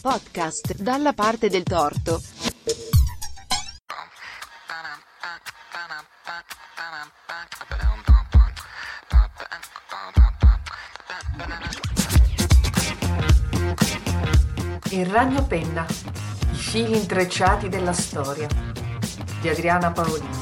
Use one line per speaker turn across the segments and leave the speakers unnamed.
Podcast dalla parte del torto.
Il ragno penna. I fili intrecciati della storia. Di Adriana Paolini.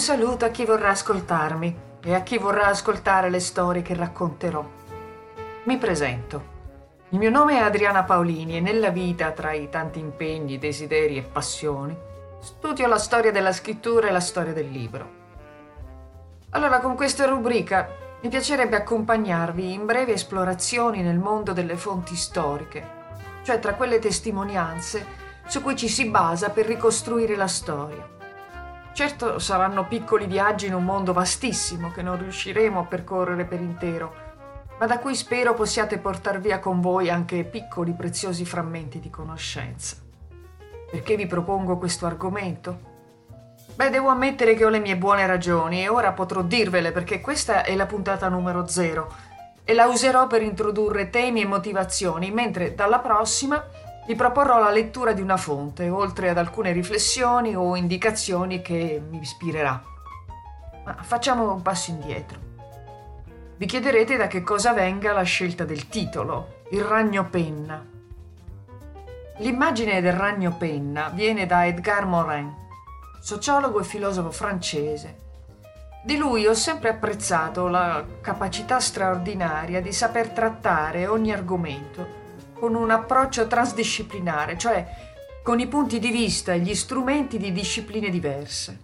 Saluto a chi vorrà ascoltarmi e a chi vorrà ascoltare le storie che racconterò. Mi presento. Il mio nome è Adriana Paolini e nella vita, tra i tanti impegni, desideri e passioni, studio la storia della scrittura e la storia del libro. Allora, con questa rubrica mi piacerebbe accompagnarvi in brevi esplorazioni nel mondo delle fonti storiche, cioè tra quelle testimonianze su cui ci si basa per ricostruire la storia. Certo saranno piccoli viaggi in un mondo vastissimo che non riusciremo a percorrere per intero, ma da cui spero possiate portar via con voi anche piccoli preziosi frammenti di conoscenza. Perché vi propongo questo argomento? Beh, devo ammettere che ho le mie buone ragioni e ora potrò dirvele perché questa è la puntata numero zero e la userò per introdurre temi e motivazioni, mentre dalla prossima vi proporrò la lettura di una fonte, oltre ad alcune riflessioni o indicazioni che mi ispirerà. Ma facciamo un passo indietro. Vi chiederete da che cosa venga la scelta del titolo, il ragno penna. L'immagine del ragno penna viene da Edgar Morin, sociologo e filosofo francese. Di lui ho sempre apprezzato la capacità straordinaria di saper trattare ogni argomento con un approccio transdisciplinare, cioè con i punti di vista e gli strumenti di discipline diverse.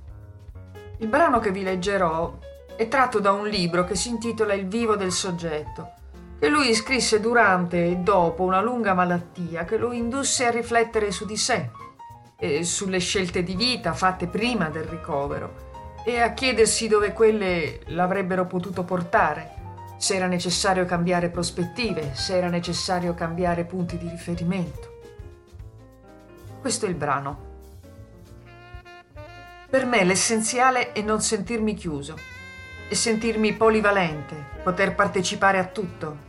Il brano che vi leggerò è tratto da un libro che si intitola Il vivo del soggetto, che lui scrisse durante e dopo una lunga malattia che lo indusse a riflettere su di sé e sulle scelte di vita fatte prima del ricovero e a chiedersi dove quelle l'avrebbero potuto portare, se era necessario cambiare prospettive, se era necessario cambiare punti di riferimento. Questo è il brano. Per me l'essenziale è non sentirmi chiuso e sentirmi polivalente, poter partecipare a tutto.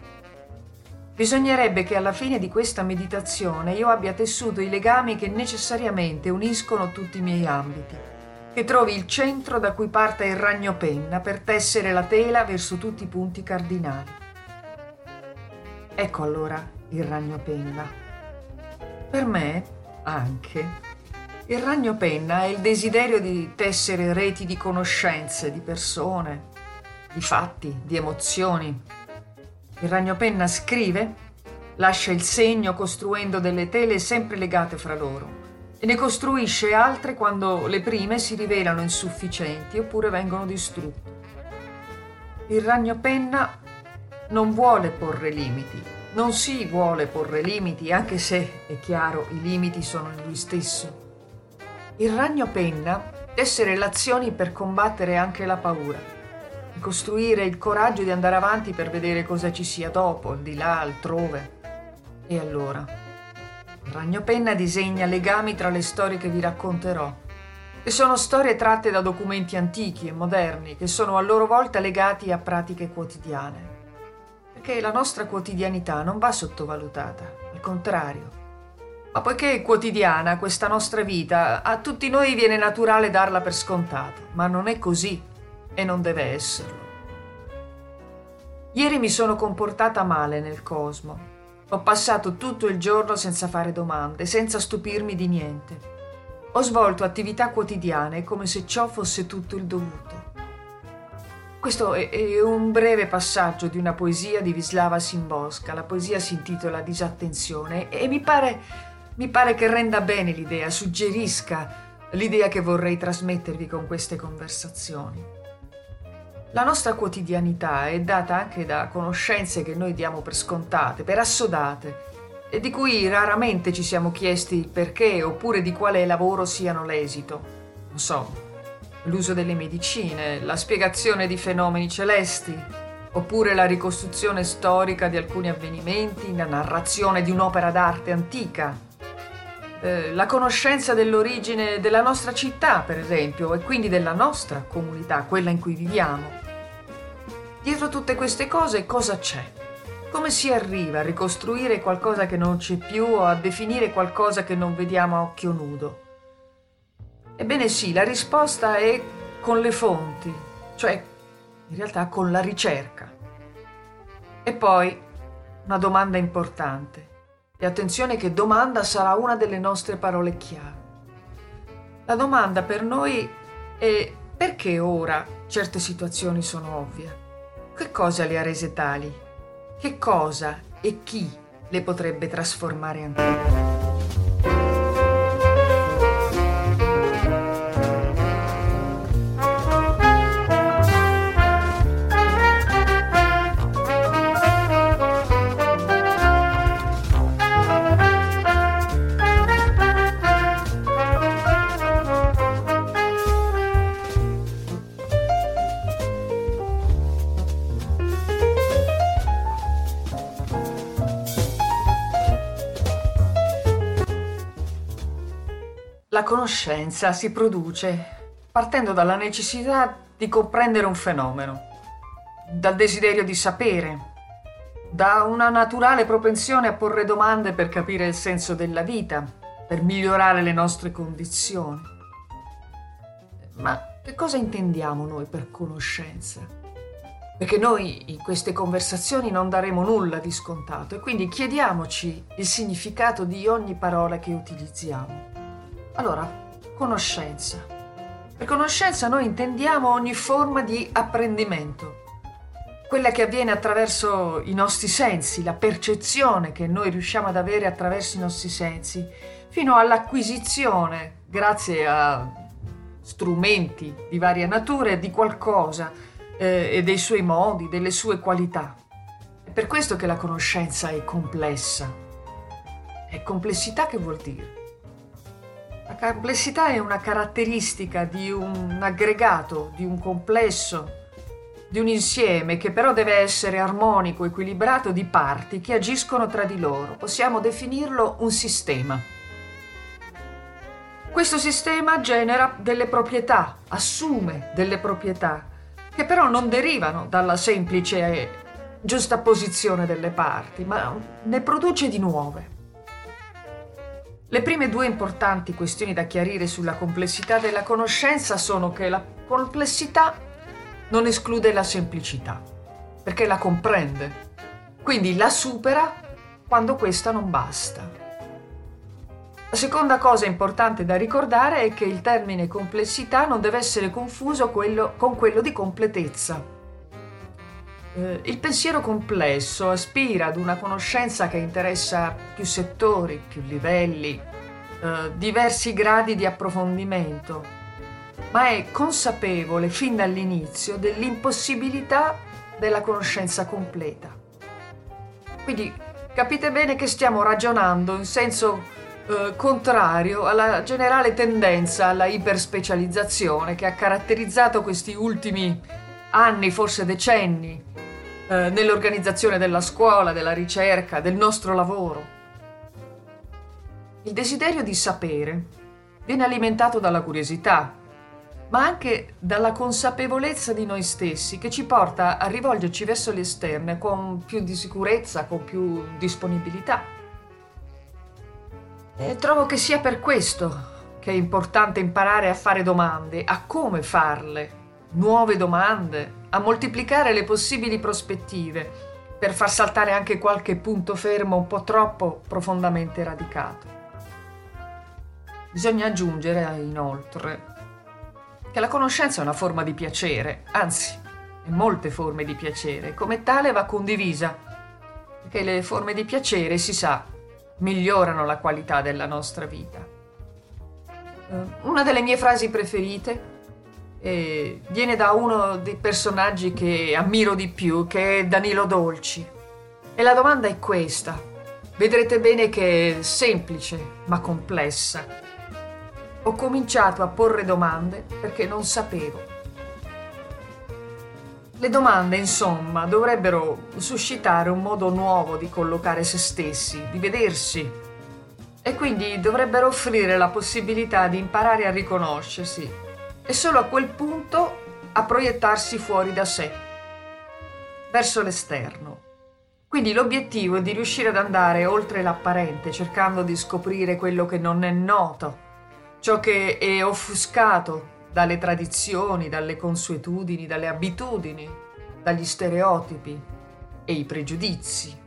Bisognerebbe che alla fine di questa meditazione io abbia tessuto i legami che necessariamente uniscono tutti i miei ambiti, che trovi il centro da cui parte il ragno penna per tessere la tela verso tutti i punti cardinali. Ecco allora il ragno penna. Per me, anche, il ragno penna è il desiderio di tessere reti di conoscenze, di persone, di fatti, di emozioni. Il ragno penna scrive, lascia il segno costruendo delle tele sempre legate fra loro e ne costruisce altre quando le prime si rivelano insufficienti oppure vengono distrutte. Il ragno penna non vuole porre limiti, non si vuole porre limiti, anche se, è chiaro, i limiti sono in lui stesso. Il ragno penna tesse relazioni per combattere anche la paura, costruire il coraggio di andare avanti per vedere cosa ci sia dopo, al di là, altrove. E allora? Il ragno penna disegna legami tra le storie che vi racconterò, che sono storie tratte da documenti antichi e moderni, che sono a loro volta legati a pratiche quotidiane. Perché la nostra quotidianità non va sottovalutata, al contrario ma poiché è quotidiana questa nostra vita, a tutti noi viene naturale darla per scontato, ma non è così e non deve esserlo. Ieri mi sono comportata male nel cosmo. Ho passato tutto il giorno senza fare domande, senza stupirmi di niente. Ho svolto attività quotidiane come se ciò fosse tutto il dovuto. Questo è, un breve passaggio di una poesia di Vislava Simboska. La poesia si intitola Disattenzione e mi pare mi pare che renda bene l'idea, suggerisca l'idea che vorrei trasmettervi con queste conversazioni. La nostra quotidianità è data anche da conoscenze che noi diamo per scontate, per assodate, e di cui raramente ci siamo chiesti il perché oppure di quale lavoro siano l'esito. Non so, l'uso delle medicine, la spiegazione di fenomeni celesti, oppure la ricostruzione storica di alcuni avvenimenti, la narrazione di un'opera d'arte antica, eh, la conoscenza dell'origine della nostra città, per esempio, e quindi della nostra comunità, quella in cui viviamo. Dietro tutte queste cose cosa c'è? Come si arriva a ricostruire qualcosa che non c'è più o a definire qualcosa che non vediamo a occhio nudo? Ebbene sì, la risposta è con le fonti, cioè in realtà con la ricerca. E poi una domanda importante. E attenzione che domanda sarà una delle nostre parole chiave. La domanda per noi è perché ora certe situazioni sono ovvie? Che cosa le ha rese tali? Che cosa e chi le potrebbe trasformare ancora? Conoscenza si produce partendo dalla necessità di comprendere un fenomeno, dal desiderio di sapere, da una naturale propensione a porre domande per capire il senso della vita, per migliorare le nostre condizioni. Ma che cosa intendiamo noi per conoscenza? Perché noi in queste conversazioni non daremo nulla di scontato e quindi chiediamoci il significato di ogni parola che utilizziamo. Allora, conoscenza. Per conoscenza noi intendiamo ogni forma di apprendimento, quella che avviene attraverso i nostri sensi, la percezione che noi riusciamo ad avere attraverso i nostri sensi, fino all'acquisizione, grazie a strumenti di varia natura, di qualcosa eh, e dei suoi modi, delle sue qualità. È per questo che la conoscenza è complessa. E complessità che vuol dire? Complessità è una caratteristica di un aggregato, di un complesso, di un insieme che però deve essere armonico, equilibrato di parti che agiscono tra di loro. Possiamo definirlo un sistema. Questo sistema genera delle proprietà, assume delle proprietà, che però non derivano dalla semplice giustaposizione delle parti, ma ne produce di nuove. Le prime due importanti questioni da chiarire sulla complessità della conoscenza sono che la complessità non esclude la semplicità, perché la comprende, quindi la supera quando questa non basta. La seconda cosa importante da ricordare è che il termine complessità non deve essere confuso quello, con quello di completezza. Eh, il pensiero complesso aspira ad una conoscenza che interessa più settori, più livelli, eh, diversi gradi di approfondimento, ma è consapevole fin dall'inizio dell'impossibilità della conoscenza completa. Quindi capite bene che stiamo ragionando in senso eh, contrario alla generale tendenza alla iperspecializzazione che ha caratterizzato questi ultimi anni, forse decenni, eh, nell'organizzazione della scuola, della ricerca, del nostro lavoro. Il desiderio di sapere viene alimentato dalla curiosità, ma anche dalla consapevolezza di noi stessi che ci porta a rivolgerci verso l'esterno con più di sicurezza, con più disponibilità. E trovo che sia per questo che è importante imparare a fare domande, a come farle, nuove domande, a moltiplicare le possibili prospettive per far saltare anche qualche punto fermo un po' troppo profondamente radicato. Bisogna aggiungere inoltre che la conoscenza è una forma di piacere, anzi, è molte forme di piacere, come tale va condivisa, perché le forme di piacere, si sa, migliorano la qualità della nostra vita. Eh, una delle mie frasi preferite e viene da uno dei personaggi che ammiro di più, che è Danilo Dolci. E la domanda è questa. Vedrete bene che è semplice, ma complessa. Ho cominciato a porre domande perché non sapevo. Le domande, insomma, dovrebbero suscitare un modo nuovo di collocare se stessi, di vedersi e quindi dovrebbero offrire la possibilità di imparare a riconoscersi e solo a quel punto a proiettarsi fuori da sé, verso l'esterno. Quindi l'obiettivo è di riuscire ad andare oltre l'apparente, cercando di scoprire quello che non è noto, ciò che è offuscato dalle tradizioni, dalle consuetudini, dalle abitudini, dagli stereotipi e i pregiudizi.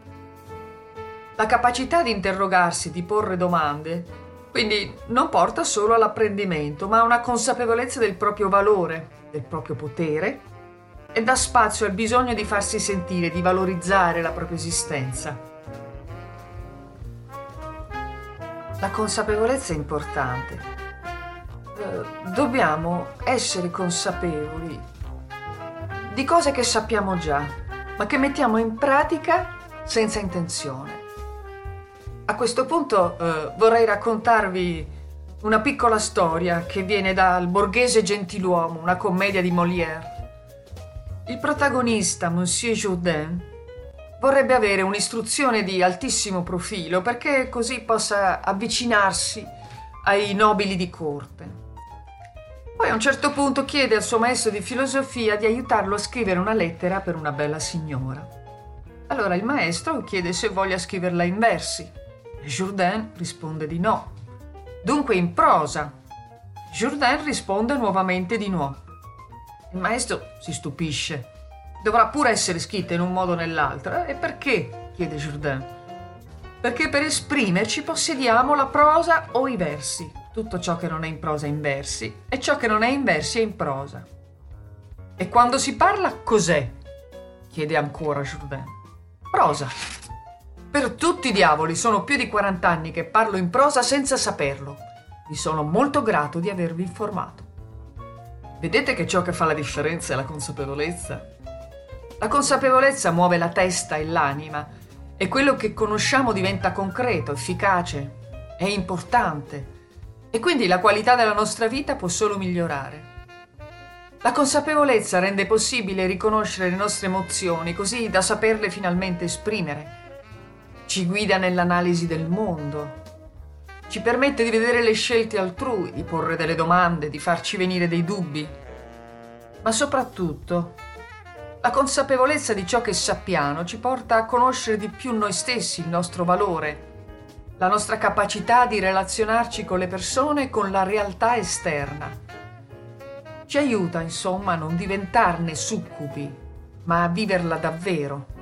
La capacità di interrogarsi, di porre domande, quindi non porta solo all'apprendimento, ma a una consapevolezza del proprio valore, del proprio potere e dà spazio al bisogno di farsi sentire, di valorizzare la propria esistenza. La consapevolezza è importante eh, dobbiamo essere consapevoli di cose che sappiamo già, ma che mettiamo in pratica senza intenzione. A questo punto eh, vorrei raccontarvi una piccola storia che viene dal Borghese Gentiluomo, una commedia di Molière. Il protagonista, Monsieur Jourdain, vorrebbe avere un'istruzione di altissimo profilo perché così possa avvicinarsi ai nobili di corte. Poi a un certo punto chiede al suo maestro di filosofia di aiutarlo a scrivere una lettera per una bella signora. Allora il maestro chiede se voglia scriverla in versi. Jourdain risponde di no. Dunque in prosa. Jourdain risponde nuovamente di no. Il maestro si stupisce. Dovrà pure essere scritta in un modo o nell'altro. E perché? chiede Jourdain. Perché per esprimerci possediamo la prosa o i versi tutto ciò che non è in prosa è in versi e ciò che non è in versi è in prosa. E quando si parla, cos'è? chiede ancora Jourdain. Prosa. Per tutti i diavoli, sono più di 40 anni che parlo in prosa senza saperlo. Vi sono molto grato di avervi informato. Vedete che ciò che fa la differenza è la consapevolezza? La consapevolezza muove la testa e l'anima e quello che conosciamo diventa concreto, efficace, è importante e quindi la qualità della nostra vita può solo migliorare. La consapevolezza rende possibile riconoscere le nostre emozioni così da saperle finalmente esprimere. Ci guida nell'analisi del mondo. Ci permette di vedere le scelte altrui, di porre delle domande, di farci venire dei dubbi. Ma soprattutto, la consapevolezza di ciò che sappiamo ci porta a conoscere di più noi stessi, il nostro valore, la nostra capacità di relazionarci con le persone e con la realtà esterna. Ci aiuta, insomma, a non diventarne succubi, ma a viverla davvero.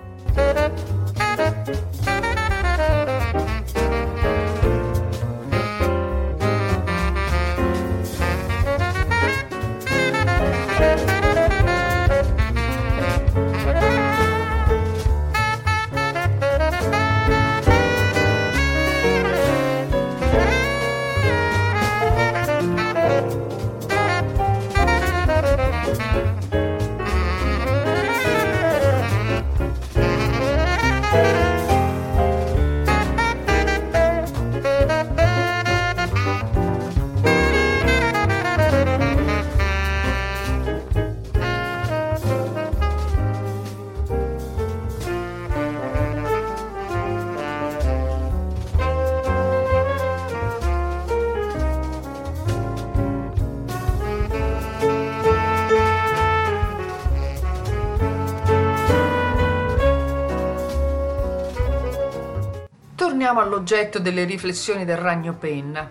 All'oggetto delle riflessioni del ragno penna,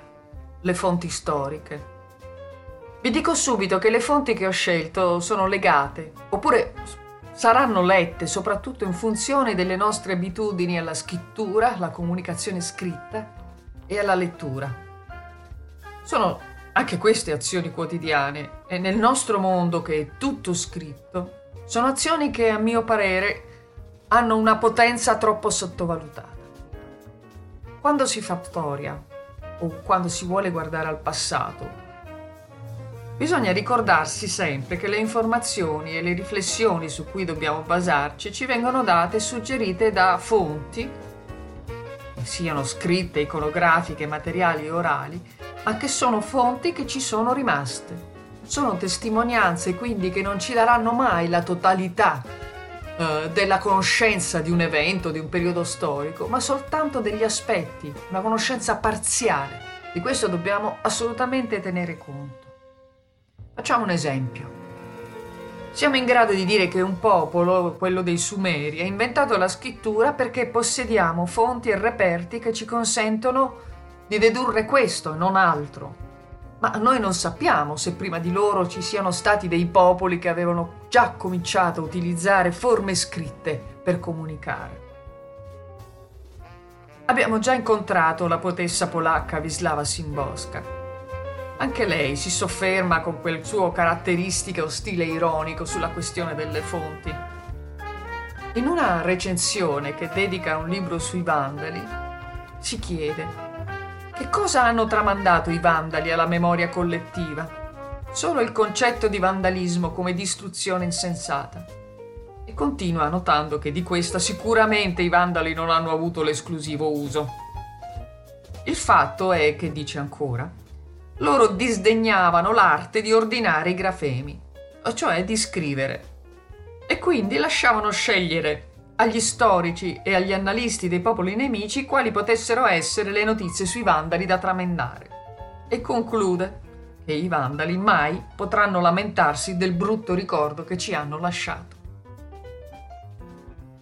le fonti storiche. Vi dico subito che le fonti che ho scelto sono legate, oppure saranno lette soprattutto in funzione delle nostre abitudini alla scrittura, alla comunicazione scritta e alla lettura. Sono anche queste azioni quotidiane e nel nostro mondo che è tutto scritto, sono azioni che a mio parere hanno una potenza troppo sottovalutata. Quando si fa storia o quando si vuole guardare al passato, bisogna ricordarsi sempre che le informazioni e le riflessioni su cui dobbiamo basarci ci vengono date e suggerite da fonti, siano scritte, iconografiche, materiali o orali, ma che sono fonti che ci sono rimaste. Sono testimonianze quindi che non ci daranno mai la totalità eh, della conoscenza di un evento, di un periodo storico, ma soltanto degli aspetti, una conoscenza parziale. Di questo dobbiamo assolutamente tenere conto. Facciamo un esempio. Siamo in grado di dire che un popolo, quello dei Sumeri, ha inventato la scrittura perché possediamo fonti e reperti che ci consentono di dedurre questo non altro. Ma noi non sappiamo se prima di loro ci siano stati dei popoli che avevano già cominciato a utilizzare forme scritte per comunicare. Abbiamo già incontrato la poetessa polacca Wisława Szymborska anche lei si sofferma con quel suo caratteristico stile ironico sulla questione delle fonti. In una recensione che dedica un libro sui vandali, si chiede che cosa hanno tramandato i vandali alla memoria collettiva? Solo il concetto di vandalismo come distruzione insensata. E continua notando che di questa sicuramente i vandali non hanno avuto l'esclusivo uso. Il fatto è che, dice ancora, loro disdegnavano l'arte di ordinare i grafemi, cioè di scrivere, e quindi lasciavano scegliere agli storici e agli analisti dei popoli nemici quali potessero essere le notizie sui vandali da tramandare. E conclude che i vandali mai potranno lamentarsi del brutto ricordo che ci hanno lasciato.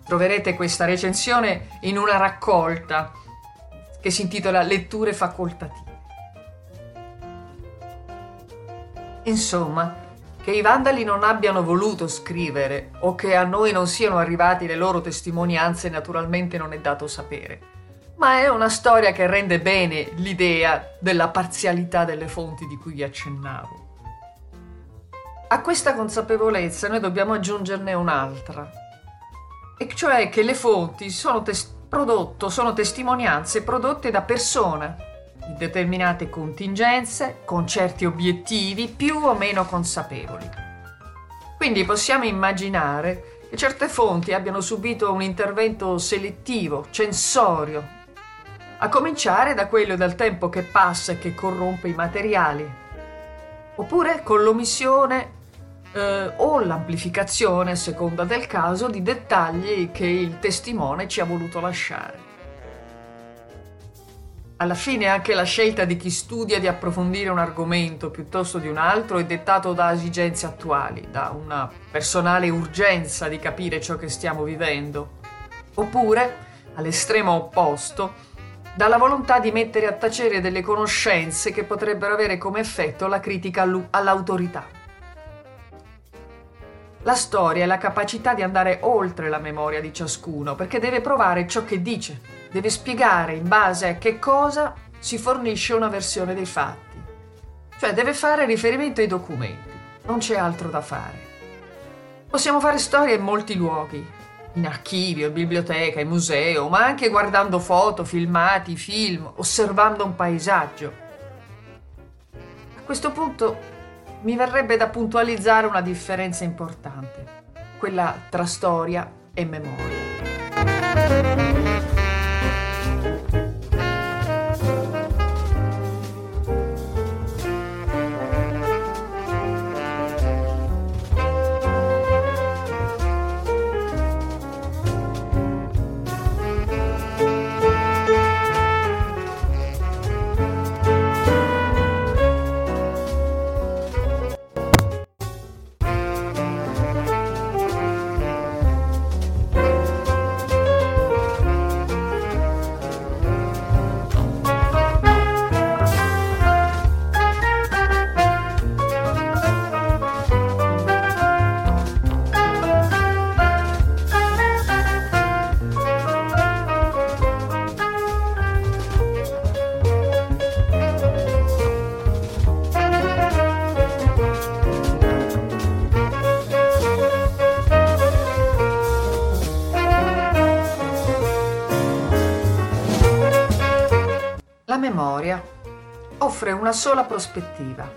Troverete questa recensione in una raccolta che si intitola Letture facoltative. Insomma, che i vandali non abbiano voluto scrivere o che a noi non siano arrivati le loro testimonianze naturalmente non è dato sapere, ma è una storia che rende bene l'idea della parzialità delle fonti di cui vi accennavo. A questa consapevolezza noi dobbiamo aggiungerne un'altra, e cioè che le fonti sono, tes- prodotto, sono testimonianze prodotte da persone determinate contingenze, con certi obiettivi più o meno consapevoli. Quindi possiamo immaginare che certe fonti abbiano subito un intervento selettivo, censorio, a cominciare da quello del tempo che passa e che corrompe i materiali, oppure con l'omissione eh, o l'amplificazione, a seconda del caso, di dettagli che il testimone ci ha voluto lasciare. Alla fine anche la scelta di chi studia di approfondire un argomento piuttosto di un altro è dettato da esigenze attuali, da una personale urgenza di capire ciò che stiamo vivendo, oppure, all'estremo opposto, dalla volontà di mettere a tacere delle conoscenze che potrebbero avere come effetto la critica all'autorità. La storia è la capacità di andare oltre la memoria di ciascuno, perché deve provare ciò che dice, deve spiegare in base a che cosa si fornisce una versione dei fatti. Cioè deve fare riferimento ai documenti, non c'è altro da fare. Possiamo fare storie in molti luoghi, in archivio, in biblioteca, in museo, ma anche guardando foto, filmati, film, osservando un paesaggio. A questo punto mi verrebbe da puntualizzare una differenza importante, quella tra storia e memoria. Una sola prospettiva,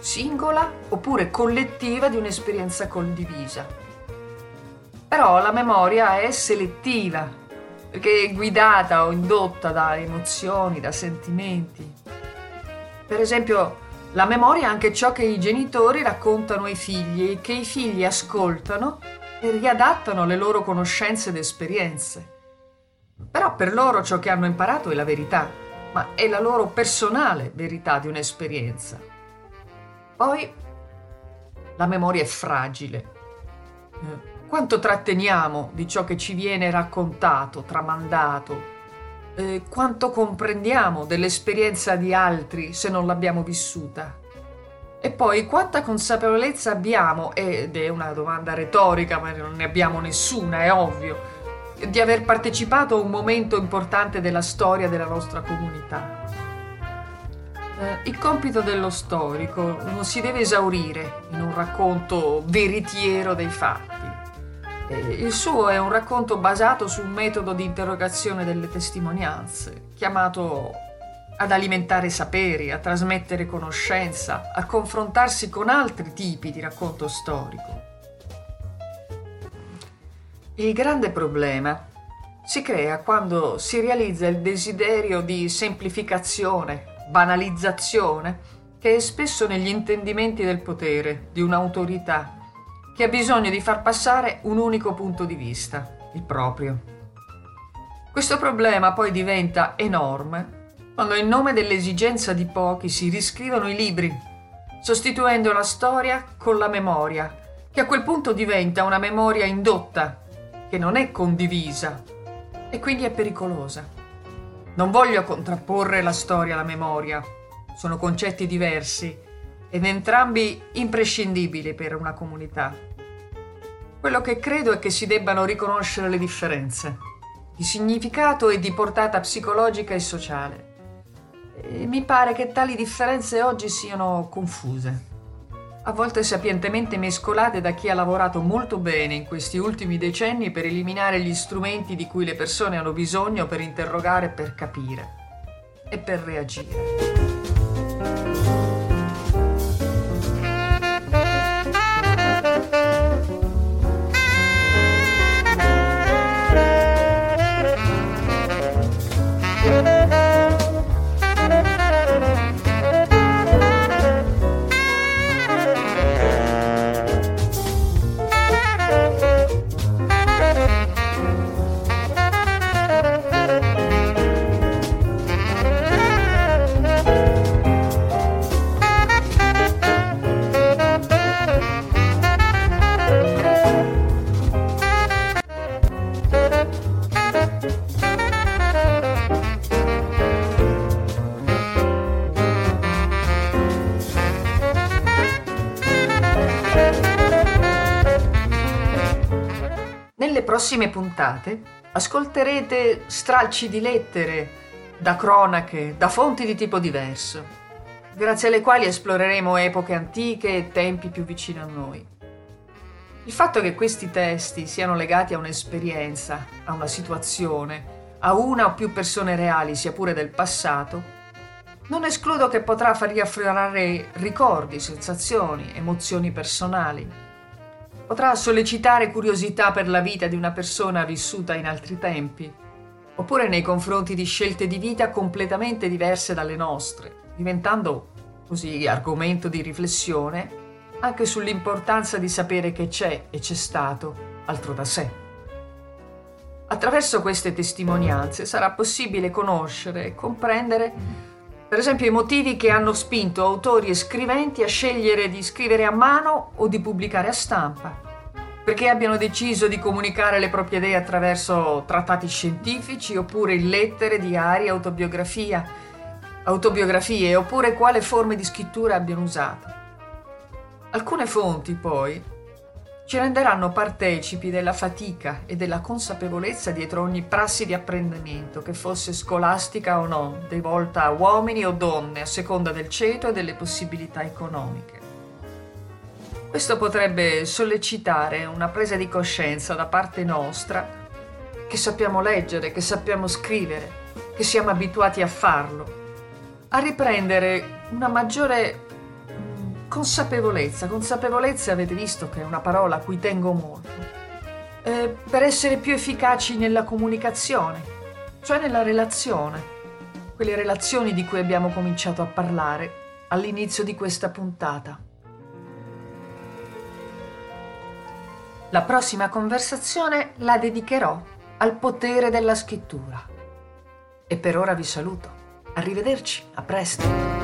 singola oppure collettiva di un'esperienza condivisa. Però la memoria è selettiva, perché è guidata o indotta da emozioni, da sentimenti. Per esempio, la memoria è anche ciò che i genitori raccontano ai figli e che i figli ascoltano e riadattano le loro conoscenze ed esperienze. Però per loro ciò che hanno imparato è la verità, ma è la loro personale verità di un'esperienza. Poi la memoria è fragile. Eh, quanto tratteniamo di ciò che ci viene raccontato, tramandato, eh, quanto comprendiamo dell'esperienza di altri se non l'abbiamo vissuta. E poi quanta consapevolezza abbiamo, ed è una domanda retorica, ma non ne abbiamo nessuna, è ovvio, di aver partecipato a un momento importante della storia della nostra comunità. Eh, il compito dello storico non si deve esaurire in un racconto veritiero dei fatti. Eh, il suo è un racconto basato su un metodo di interrogazione delle testimonianze, chiamato ad alimentare saperi, a trasmettere conoscenza, a confrontarsi con altri tipi di racconto storico. Il grande problema si crea quando si realizza il desiderio di semplificazione, banalizzazione, che è spesso negli intendimenti del potere, di un'autorità, che ha bisogno di far passare un unico punto di vista, il proprio. Questo problema poi diventa enorme quando in nome dell'esigenza di pochi si riscrivono i libri, sostituendo la storia con la memoria, che a quel punto diventa una memoria indotta, che non è condivisa e quindi è pericolosa. Non voglio contrapporre la storia alla memoria, sono concetti diversi ed entrambi imprescindibili per una comunità. Quello che credo è che si debbano riconoscere le differenze, di significato e di portata psicologica e sociale e mi pare che tali differenze oggi siano confuse, a volte sapientemente mescolate da chi ha lavorato molto bene in questi ultimi decenni per eliminare gli strumenti di cui le persone hanno bisogno per interrogare, per capire e per reagire. Prossime puntate ascolterete stralci di lettere, da cronache, da fonti di tipo diverso, grazie alle quali esploreremo epoche antiche e tempi più vicini a noi. Il fatto che questi testi siano legati a un'esperienza, a una situazione, a una o più persone reali, sia pure del passato, non escludo che potrà far riaffiorare ricordi, sensazioni, emozioni personali potrà sollecitare curiosità per la vita di una persona vissuta in altri tempi, oppure nei confronti di scelte di vita completamente diverse dalle nostre, diventando così argomento di riflessione anche sull'importanza di sapere che c'è e c'è stato altro da sé. Attraverso queste testimonianze sarà possibile conoscere e comprendere, per esempio, i motivi che hanno spinto autori e scriventi a scegliere di scrivere a mano o di pubblicare a stampa, perché abbiano deciso di comunicare le proprie idee attraverso trattati scientifici oppure in lettere, diari, autobiografie oppure quale forme di scrittura abbiano usato. Alcune fonti poi ci renderanno partecipi della fatica e della consapevolezza dietro ogni prassi di apprendimento, che fosse scolastica o no, devolta a uomini o donne a seconda del ceto e delle possibilità economiche. Questo potrebbe sollecitare una presa di coscienza da parte nostra che sappiamo leggere, che sappiamo scrivere, che siamo abituati a farlo, a riprendere una maggiore consapevolezza. Consapevolezza avete visto che è una parola a cui tengo molto, eh, per essere più efficaci nella comunicazione, cioè nella relazione, quelle relazioni di cui abbiamo cominciato a parlare all'inizio di questa puntata. La prossima conversazione la dedicherò al potere della scrittura. E per ora vi saluto. Arrivederci, a presto.